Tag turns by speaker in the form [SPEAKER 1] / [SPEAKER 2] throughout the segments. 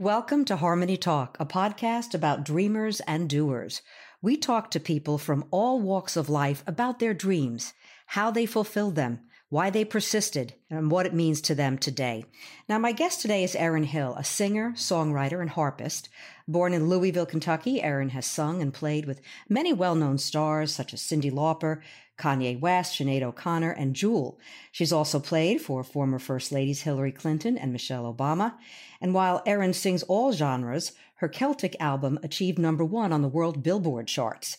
[SPEAKER 1] Welcome to Harmony Talk, a podcast about dreamers and doers. We talk to people from all walks of life about their dreams, how they fulfilled them, why they persisted, and what it means to them today. Now, my guest today is Erin Hill, a singer, songwriter, and harpist. Born in Louisville, Kentucky, Erin has sung and played with many well-known stars such as Cyndi Lauper, Kanye West, Sinead O'Connor, and Jewel. She's also played for former First Ladies Hillary Clinton and Michelle Obama. And while Erin sings all genres, her Celtic album achieved number one on the World Billboard charts.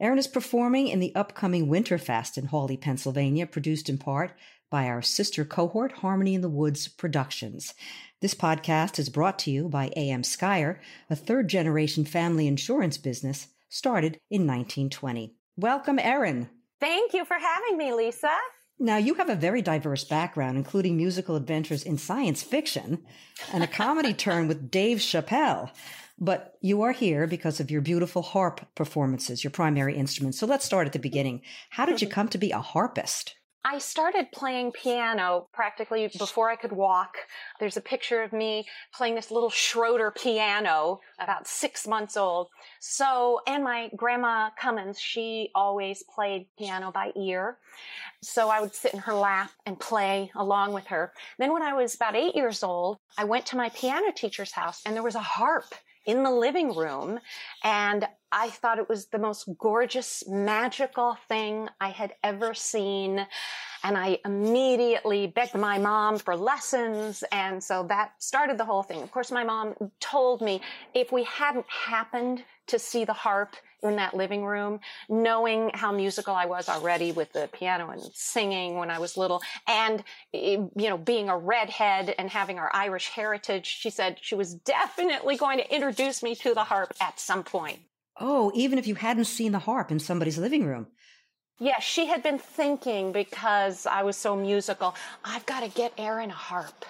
[SPEAKER 1] Erin is performing in the upcoming Winterfest in Hawley, Pennsylvania, produced in part by our sister cohort, Harmony in the Woods Productions. This podcast is brought to you by AM Skier, a third generation family insurance business started in 1920. Welcome, Erin.
[SPEAKER 2] Thank you for having me, Lisa.
[SPEAKER 1] Now, you have a very diverse background, including musical adventures in science fiction and a comedy turn with Dave Chappelle. But you are here because of your beautiful harp performances, your primary instrument. So let's start at the beginning. How did you come to be a harpist?
[SPEAKER 2] I started playing piano practically before I could walk. There's a picture of me playing this little Schroeder piano, about six months old. So, and my grandma Cummins, she always played piano by ear. So I would sit in her lap and play along with her. Then when I was about eight years old, I went to my piano teacher's house and there was a harp in the living room and I thought it was the most gorgeous, magical thing I had ever seen. And I immediately begged my mom for lessons. And so that started the whole thing. Of course, my mom told me if we hadn't happened to see the harp in that living room, knowing how musical I was already with the piano and singing when I was little, and you know, being a redhead and having our Irish heritage, she said she was definitely going to introduce me to the harp at some point.
[SPEAKER 1] Oh, even if you hadn't seen the harp in somebody's living room.
[SPEAKER 2] Yeah, she had been thinking because I was so musical, I've got to get Erin a harp.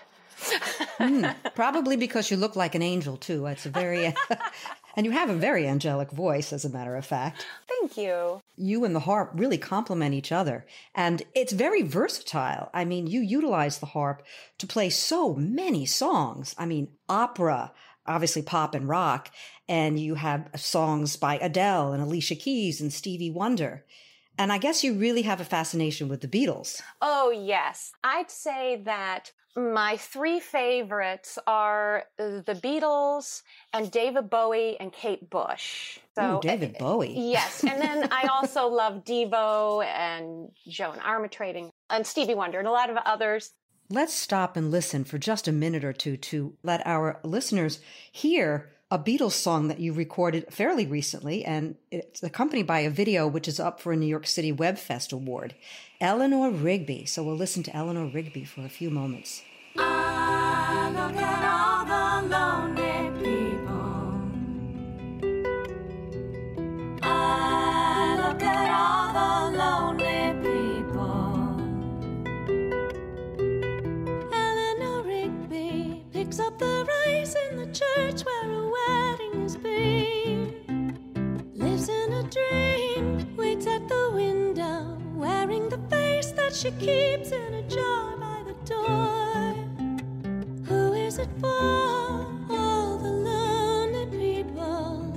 [SPEAKER 1] mm, probably because you look like an angel too. It's a very, and you have a very angelic voice, as a matter of fact.
[SPEAKER 2] Thank you.
[SPEAKER 1] You and the harp really complement each other, and it's very versatile. I mean, you utilize the harp to play so many songs. I mean, opera, obviously pop and rock, and you have songs by Adele and Alicia Keys and Stevie Wonder. And I guess you really have a fascination with the Beatles.
[SPEAKER 2] Oh, yes. I'd say that my three favorites are the Beatles and David Bowie and Kate Bush.
[SPEAKER 1] So Ooh, David Bowie.
[SPEAKER 2] Eh, yes. And then I also love Devo and Joan Armatrading and Stevie Wonder and a lot of others.
[SPEAKER 1] Let's stop and listen for just a minute or two to let our listeners hear a Beatles song that you recorded fairly recently, and it's accompanied by a video which is up for a New York City Web Fest award. Eleanor Rigby. So we'll listen to Eleanor Rigby for a few moments. Dream, waits at the window, wearing the face that she keeps in a jar by the door. Who is it for? All the lonely people.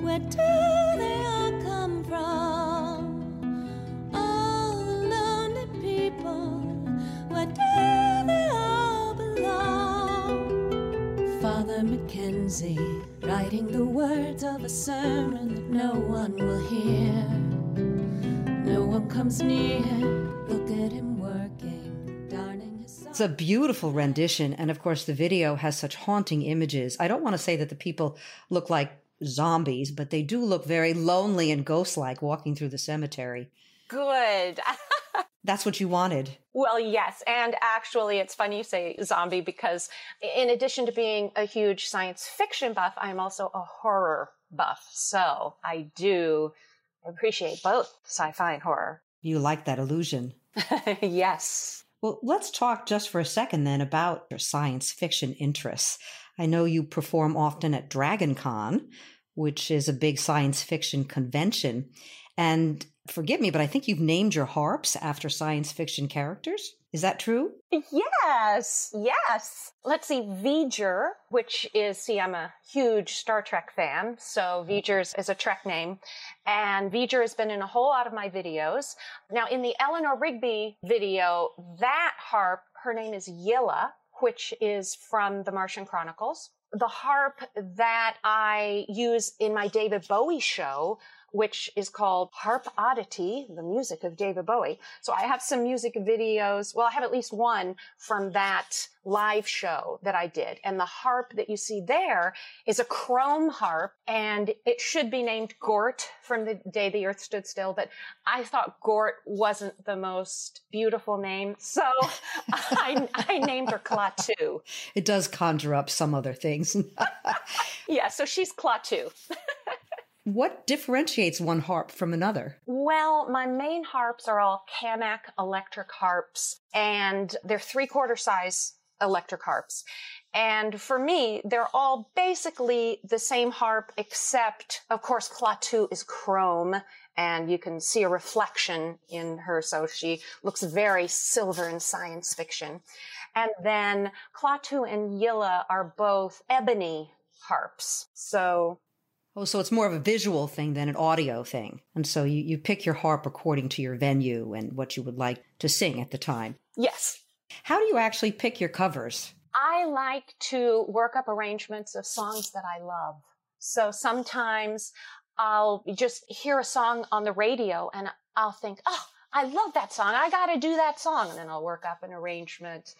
[SPEAKER 1] Where do they all come from? All the lonely people. Where do they all belong? Father Mackenzie, writing the words of a sermon no one will hear. No one comes near, look at him working, darning his. It's a beautiful rendition, and of course, the video has such haunting images. I don't want to say that the people look like zombies, but they do look very lonely and ghost like walking through the cemetery.
[SPEAKER 2] Good.
[SPEAKER 1] That's what you wanted.
[SPEAKER 2] Well, yes. And actually, it's funny you say zombie because in addition to being a huge science fiction buff, I'm also a horror buff. So I do appreciate both sci-fi and horror.
[SPEAKER 1] You like that illusion.
[SPEAKER 2] yes.
[SPEAKER 1] Well, let's talk just for a second then about your science fiction interests. I know you perform often at Dragon Con, which is a big science fiction convention. And forgive me, but I think you've named your harps after science fiction characters. Is that true?
[SPEAKER 2] Yes, yes. Let's see, V'ger, which is, see, I'm a huge Star Trek fan, so V'ger is a Trek name. And V'ger has been in a whole lot of my videos. Now, in the Eleanor Rigby video, that harp, her name is Ylla, which is from the Martian Chronicles. The harp that I use in my David Bowie show which is called Harp Oddity, the music of David Bowie. So I have some music videos. Well, I have at least one from that live show that I did. And the harp that you see there is a chrome harp and it should be named Gort from the day the earth stood still. But I thought Gort wasn't the most beautiful name. So I, I named her Klaatu.
[SPEAKER 1] It does conjure up some other things.
[SPEAKER 2] yeah. So she's Klaatu.
[SPEAKER 1] What differentiates one harp from another?
[SPEAKER 2] Well, my main harps are all Camac electric harps, and they're three quarter size electric harps. And for me, they're all basically the same harp, except, of course, Klaatu is chrome, and you can see a reflection in her, so she looks very silver in science fiction. And then Klaatu and Ylla are both ebony harps. So
[SPEAKER 1] Oh, so it's more of a visual thing than an audio thing. And so you, you pick your harp according to your venue and what you would like to sing at the time.
[SPEAKER 2] Yes.
[SPEAKER 1] How do you actually pick your covers?
[SPEAKER 2] I like to work up arrangements of songs that I love. So sometimes I'll just hear a song on the radio and I'll think, oh, I love that song. I got to do that song. And then I'll work up an arrangement.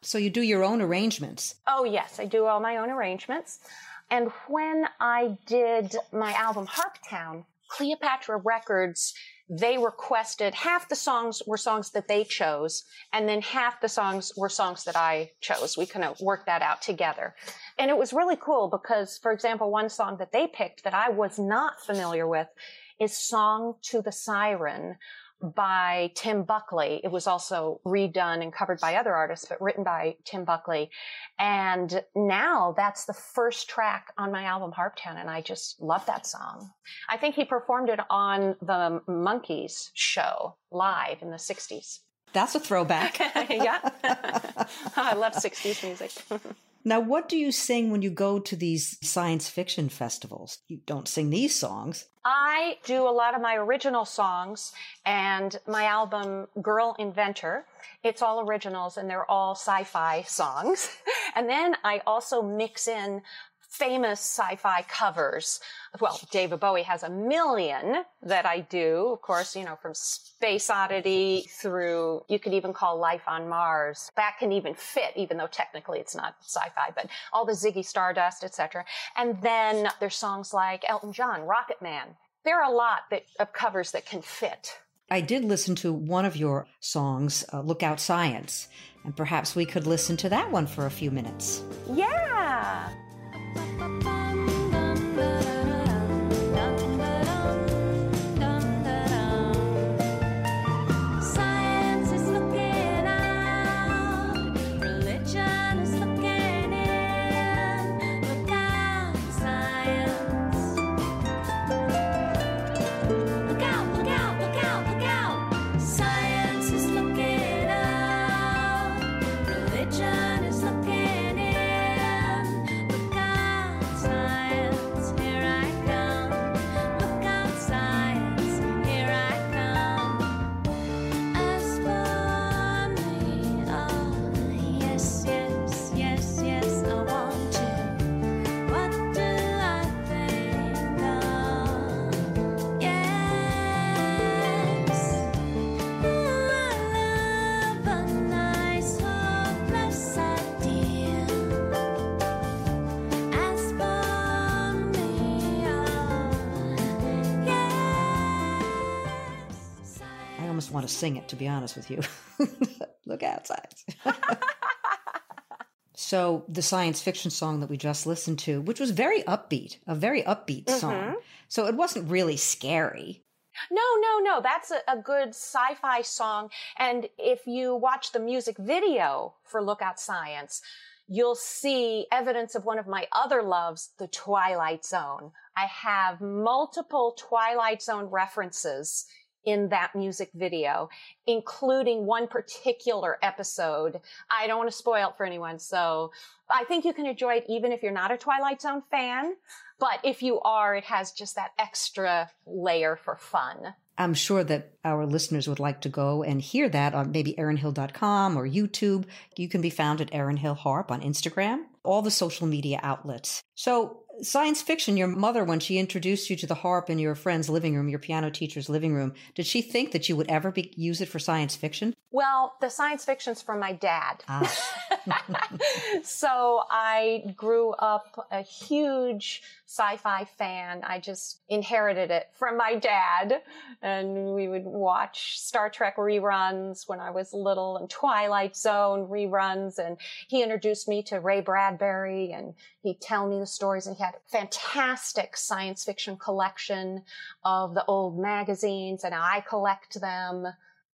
[SPEAKER 1] So you do your own arrangements?
[SPEAKER 2] Oh, yes. I do all my own arrangements. And when I did my album Harptown, Cleopatra Records, they requested half the songs were songs that they chose, and then half the songs were songs that I chose. We kind of worked that out together. And it was really cool because, for example, one song that they picked that I was not familiar with is Song to the Siren by Tim Buckley. It was also redone and covered by other artists, but written by Tim Buckley. And now that's the first track on my album Harptown, and I just love that song. I think he performed it on the Monkees show live in the 60s.
[SPEAKER 1] That's a throwback.
[SPEAKER 2] yeah. I love 60s music.
[SPEAKER 1] Now, what do you sing when you go to these science fiction festivals? You don't sing these songs.
[SPEAKER 2] I do a lot of my original songs and my album Girl Inventor. It's all originals and they're all sci-fi songs. and then I also mix in famous sci-fi covers. Well, David Bowie has a million that I do, of course, you know, from Space Oddity through, you could even call Life on Mars. That can even fit, even though technically it's not sci-fi, but all the Ziggy Stardust, etc. And then there's songs like Elton John, Rocket Man. There are a lot that, of covers that can fit.
[SPEAKER 1] I did listen to one of your songs, uh, Look Outside, and perhaps we could listen to that one for a few minutes.
[SPEAKER 2] Yeah.
[SPEAKER 1] Want to sing it, to be honest with you. Look outside. so, the science fiction song that we just listened to, which was very upbeat, a very upbeat mm-hmm. song. So, it wasn't really scary.
[SPEAKER 2] No, no, no. That's a, a good sci fi song. And if you watch the music video for Look Outside, you'll see evidence of one of my other loves, the Twilight Zone. I have multiple Twilight Zone references in that music video, including one particular episode. I don't want to spoil it for anyone, so I think you can enjoy it even if you're not a Twilight Zone fan. But if you are, it has just that extra layer for fun.
[SPEAKER 1] I'm sure that our listeners would like to go and hear that on maybe erinhill.com or YouTube. You can be found at Erin Hill Harp on Instagram, all the social media outlets. So science fiction, your mother, when she introduced you to the harp in your friend's living room, your piano teacher's living room, did she think that you would ever be, use it for science fiction?
[SPEAKER 2] Well, the science fiction's from my dad. Ah. so I grew up a huge sci-fi fan. I just inherited it from my dad and we would watch Star Trek reruns when I was little and Twilight Zone reruns and he introduced me to Ray Bradbury and he'd tell me the stories and he had a fantastic science fiction collection of the old magazines and I collect them.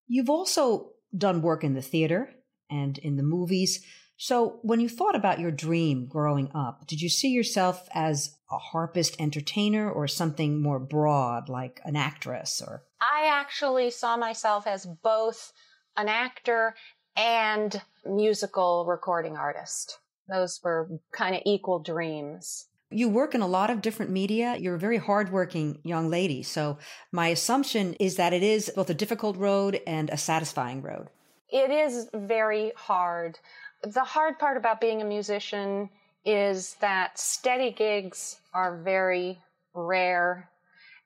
[SPEAKER 1] You've also done work in the theater and in the movies. So, when you thought about your dream growing up, did you see yourself as a harpist entertainer or something more broad, like an actress or?
[SPEAKER 2] I actually saw myself as both an actor and musical recording artist. Those were kind of equal dreams.
[SPEAKER 1] You work in a lot of different media. You're a very hardworking young lady. So, my assumption is that it is both a difficult road and a satisfying road.
[SPEAKER 2] It is very hard. The hard part about being a musician is that steady gigs are very rare.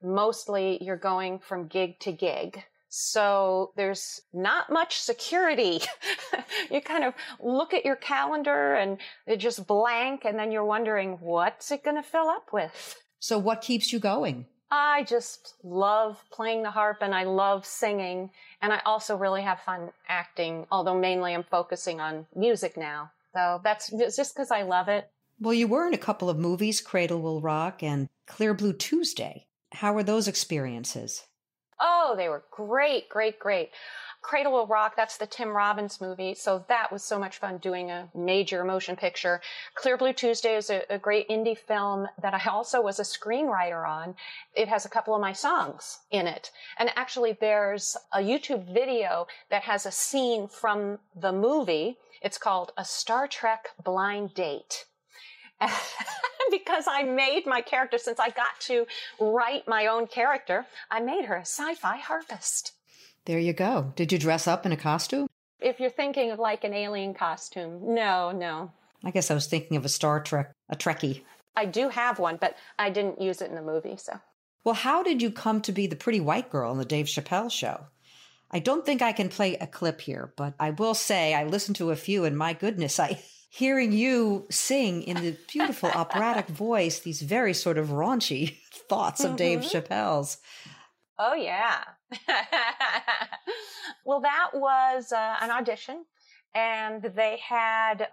[SPEAKER 2] Mostly you're going from gig to gig. So there's not much security. you kind of look at your calendar and it just blank and then you're wondering what's it going to fill up with.
[SPEAKER 1] So what keeps you going?
[SPEAKER 2] I just love playing the harp and I love singing and I also really have fun acting, although mainly I'm focusing on music now. So that's just because I love it.
[SPEAKER 1] Well, you were in a couple of movies, Cradle Will Rock and Clear Blue Tuesday. How were those experiences?
[SPEAKER 2] Oh, they were great, great, great. Cradle Will Rock, that's the Tim Robbins movie. So that was so much fun doing a major motion picture. Clear Blue Tuesday is a, a, great indie film that I also was a screenwriter on. It has a couple of my songs in it. And actually there's a YouTube video that has a scene from the movie. It's called A Star Trek Blind Date. because I made my character, since I got to write my own character, I made her a sci fi harpist.
[SPEAKER 1] There you go. Did you dress up in a costume?
[SPEAKER 2] If you're thinking of like an alien costume, no, no.
[SPEAKER 1] I guess I was thinking of a Star Trek, a Trekkie.
[SPEAKER 2] I do have one, but I didn't use it in the movie, so.
[SPEAKER 1] Well, how did you come to be the pretty white girl on the Dave Chappelle show? I don't think I can play a clip here, but I will say I listened to a few and my goodness, I hearing you sing in the beautiful operatic voice these very sort of raunchy thoughts of mm-hmm. Dave Chappelle's.
[SPEAKER 2] Oh, yeah. well, that was uh, an audition, and they had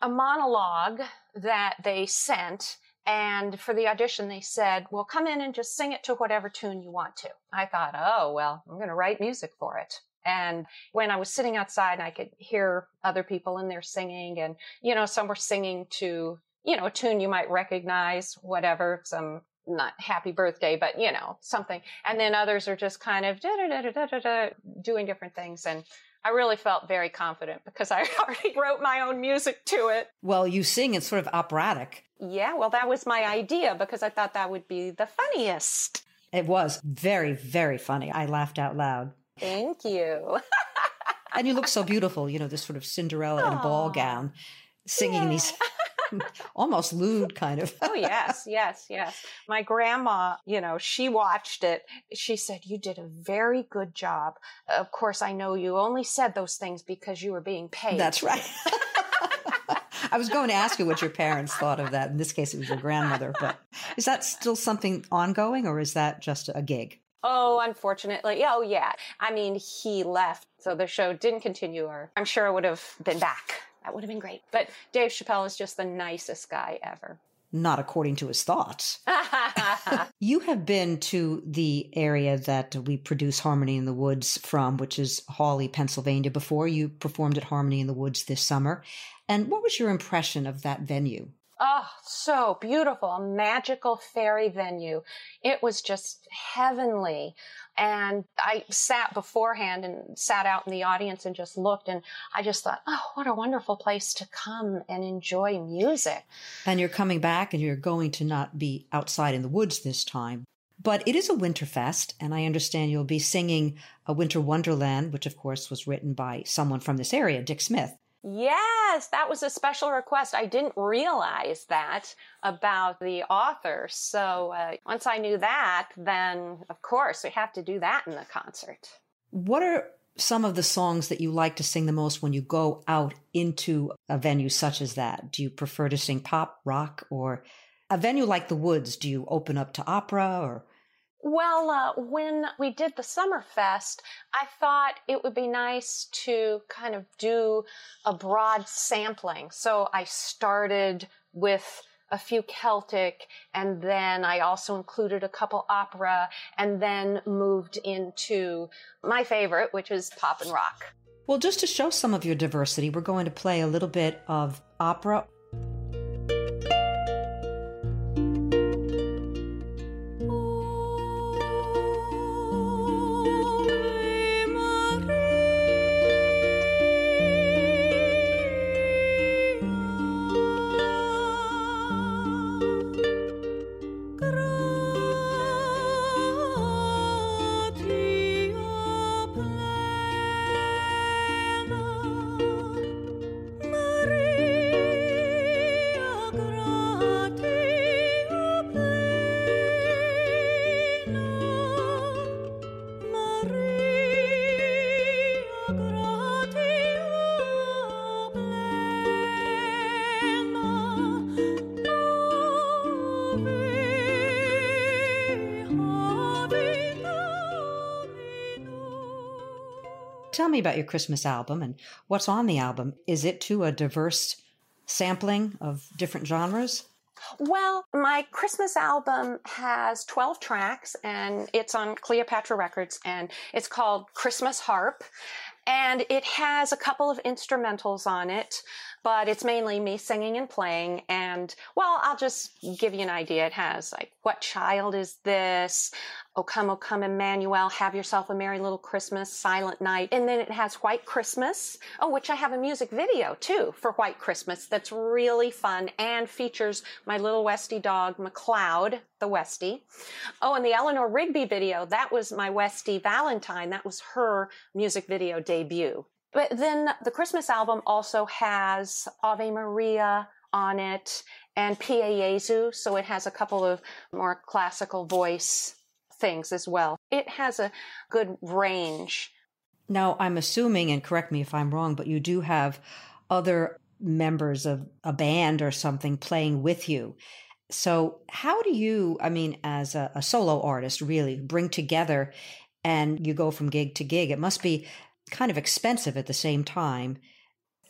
[SPEAKER 2] a monologue that they sent. And for the audition, they said, well, come in and just sing it to whatever tune you want to. I thought, oh, well, I'm going to write music for it. And when I was sitting outside, I could hear other people in there singing, and you know, some were singing to you know a tune you might recognize, whatever, some not happy birthday, but you know something, and then others are just kind of doing different things, and I really felt very confident because I already wrote my own music to it.
[SPEAKER 1] Well, you sing it's sort of operatic.
[SPEAKER 2] Yeah, well, that was my idea because I thought that would be the funniest.
[SPEAKER 1] It was very, very funny. I laughed out loud.
[SPEAKER 2] Thank you.
[SPEAKER 1] and you look so beautiful, you know, this sort of Cinderella Aww. in a ball gown, singing yeah. these almost lewd kind of.
[SPEAKER 2] oh, yes, yes, yes. My grandma, you know, she watched it. She said, You did a very good job. Of course, I know you only said those things because you were being paid.
[SPEAKER 1] That's right. I was going to ask you what your parents thought of that. In this case, it was your grandmother. But is that still something ongoing or is that just a gig?
[SPEAKER 2] Oh, unfortunately. Oh, yeah. I mean, he left, so the show didn't continue, or I'm sure it would have been back. That would have been great. But Dave Chappelle is just the nicest guy ever.
[SPEAKER 1] not according to his thoughts. you have been to the area that we produce Harmony in the Woods from, which is Hawley, Pennsylvania, before you performed at Harmony in the Woods this summer. And what was your impression of that venue?
[SPEAKER 2] Oh, so beautiful. A magical fairy venue. It was just heavenly. And I sat beforehand and sat out in the audience and just looked and I just thought, oh, what a wonderful place to come and enjoy music.
[SPEAKER 1] And you're coming back and you're going to not be outside in the woods this time. But it is a winter fest, and I understand you'll be singing a Winter Wonderland, which of course was written by someone from this area, Dick Smith.
[SPEAKER 2] Yes, that was a special request. I didn't realize that about the author. So uh, once I knew that, then of course we have to do that in the concert.
[SPEAKER 1] What are some of the songs that you like to sing the most when you go out into a venue such as that? Do you prefer to sing pop, rock, or a venue like the Woods? Do you open up to opera or
[SPEAKER 2] well, uh, when we did the Summer Fest, I thought it would be nice to kind of do a broad sampling. So I started with a few Celtic, and then I also included a couple opera, and then moved into my favorite, which is pop and rock.
[SPEAKER 1] Well, just to show some of your diversity, we're going to play a little bit of opera me about your Christmas album and what's on the album. Is it to a diverse sampling of different genres?
[SPEAKER 2] Well, my Christmas album has 12 tracks and it's on Cleopatra Records and it's called Christmas Harp. And it has a couple of instrumentals on it but it's mainly me singing and playing. And well, I'll just give you an idea. It has like, what child is this? O come, O come, Emmanuel, have yourself a merry little Christmas, silent night. And then it has White Christmas. Oh, which I have a music video too for White Christmas that's really fun and features my little Westie dog, McLeod, the Westie. Oh, and the Eleanor Rigby video, that was my Westie Valentine. That was her music video debut. But then the Christmas album also has Ave Maria on it and Pie Jesu, so it has a couple of more classical voice things as well. It has a good range.
[SPEAKER 1] Now, I'm assuming, and correct me if I'm wrong, but you do have other members of a band or something playing with you. So, how do you, I mean, as a, a, solo artist, really bring together and you go from gig to gig? It must be kind of expensive at the same time.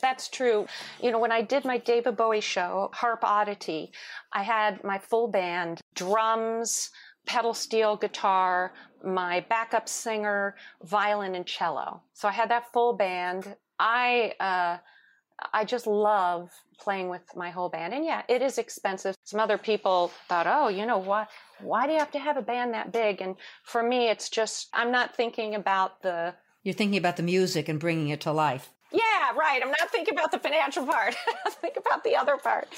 [SPEAKER 2] That's true. You know, when I did my David Bowie show, Harp Oddity, I had my full band, drums, pedal steel guitar, my backup singer, violin and cello. So I had that full band. I uh, I just love playing with my whole band. And yeah, it is expensive. Some other people thought, oh, you know what? Why do you have to have a band that big? And for me, it's just, I'm not thinking about the
[SPEAKER 1] you're thinking about the music and bringing it to life.
[SPEAKER 2] Yeah, right. I'm not thinking about the financial part. Think about the other part.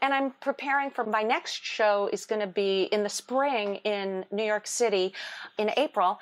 [SPEAKER 2] And I'm preparing for my next show is going to be in the spring in New York City in April,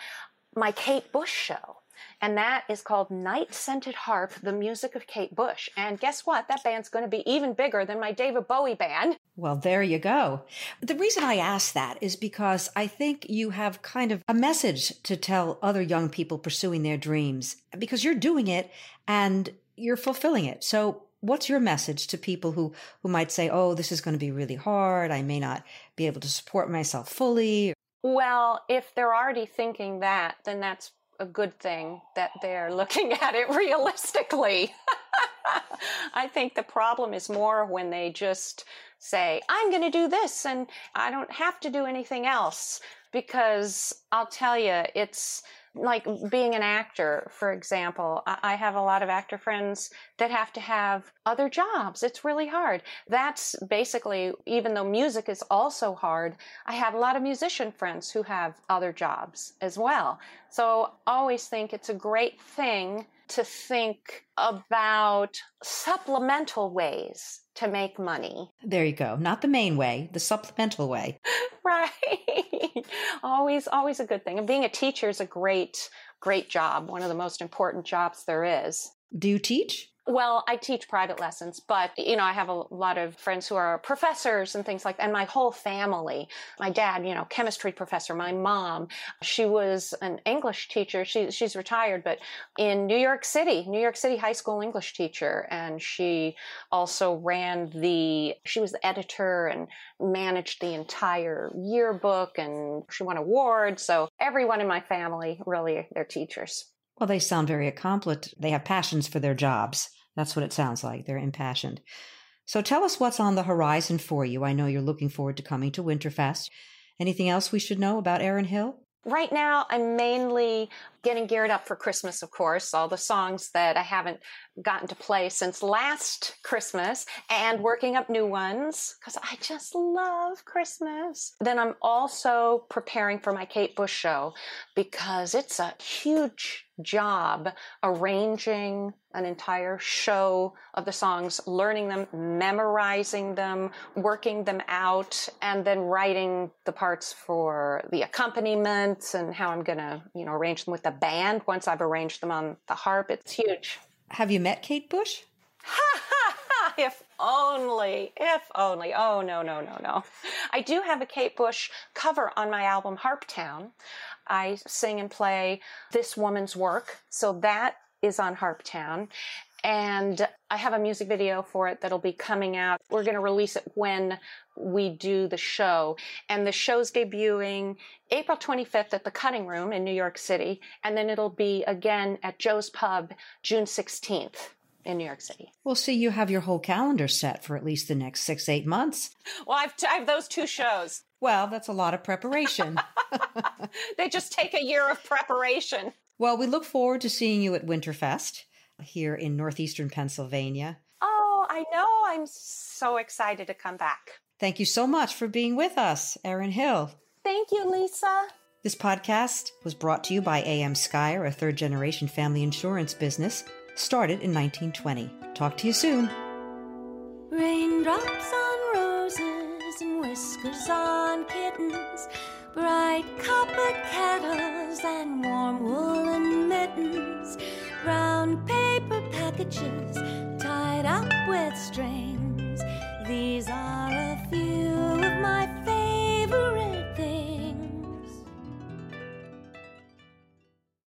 [SPEAKER 2] my Kate Bush show and that is called Night Scented Harp, the music of Kate Bush. And guess what? That band's going to be even bigger than my David Bowie band.
[SPEAKER 1] Well, there you go. The reason I ask that is because I think you have kind of a message to tell other young people pursuing their dreams because you're doing it and you're fulfilling it. So what's your message to people who who might say oh this is going to be really hard i may not be able to support myself fully
[SPEAKER 2] well if they're already thinking that then that's a good thing that they're looking at it realistically. I think the problem is more when they just say, I'm going to do this and I don't have to do anything else. Because I'll tell you, it's like being an actor, for example. I have a lot of actor friends that have to have other jobs. It's really hard. That's basically, even though music is also hard, I have a lot of musician friends who have other jobs as well. So always think it's a great thing to think about supplemental ways to make money.
[SPEAKER 1] There you go. Not the main way, the supplemental way.
[SPEAKER 2] right. always, always a good thing. And being a teacher is a great, great job. One of the most important jobs there is.
[SPEAKER 1] Do you teach?
[SPEAKER 2] Well, I teach private lessons, but you know, I have a lot of friends who are professors and things like that. And my whole family, my dad, you know, chemistry professor, my mom, she was an English teacher. She, she's retired, but in New York City, New York City high school English teacher. And she also ran the, she was the editor and managed the entire yearbook and she won awards. So everyone in my family, really, they're teachers.
[SPEAKER 1] Well, they sound very accomplished. They have passions for their jobs. That's what it sounds like. They're impassioned. So tell us what's on the horizon for you. I know you're looking forward to coming to Winterfest. Anything else we should know about Erin Hill?
[SPEAKER 2] Right now, I'm mainly getting geared up for Christmas, of course, all the songs that I haven't gotten to play since last Christmas and working up new ones because I just love Christmas. Then I'm also preparing for my Kate Bush show because it's a huge job arranging an entire show of the songs, learning them, memorizing them, working them out, and then writing the parts for the accompaniment and how I'm going to, you know, arrange them with the band once I've arranged them on the harp. It's huge.
[SPEAKER 1] Have you met Kate Bush?
[SPEAKER 2] Ha ha ha! If only, if only. Oh, no, no, no, no. I do have a Kate Bush cover on my album Harptown. I sing and play this woman's work. So that is on Harptown. And I have a music video for it that'll be coming out. We're going to release it when we do the show. And the show's debuting April 25th at the Cutting Room in New York City. And then it'll be again at Joe's Pub June 16th in New York City.
[SPEAKER 1] We'll see you have your whole calendar set for at least the next six, eight months.
[SPEAKER 2] Well, I've, t- I have those two shows.
[SPEAKER 1] Well, that's a lot of preparation.
[SPEAKER 2] they just take a year of preparation.
[SPEAKER 1] Well, we look forward to seeing you at Winterfest here in northeastern Pennsylvania.
[SPEAKER 2] Oh, I know. I'm so excited to come back.
[SPEAKER 1] Thank you so much for being with us, Erin Hill.
[SPEAKER 2] Thank you, Lisa.
[SPEAKER 1] This podcast was brought to you by AM Skier, a third generation family insurance business started in 1920. Talk to you soon.
[SPEAKER 3] Raindrops on roses and whiskers on kittens, bright copper kettles and warm woolen mittens, brown paper packages tied up with strings. These are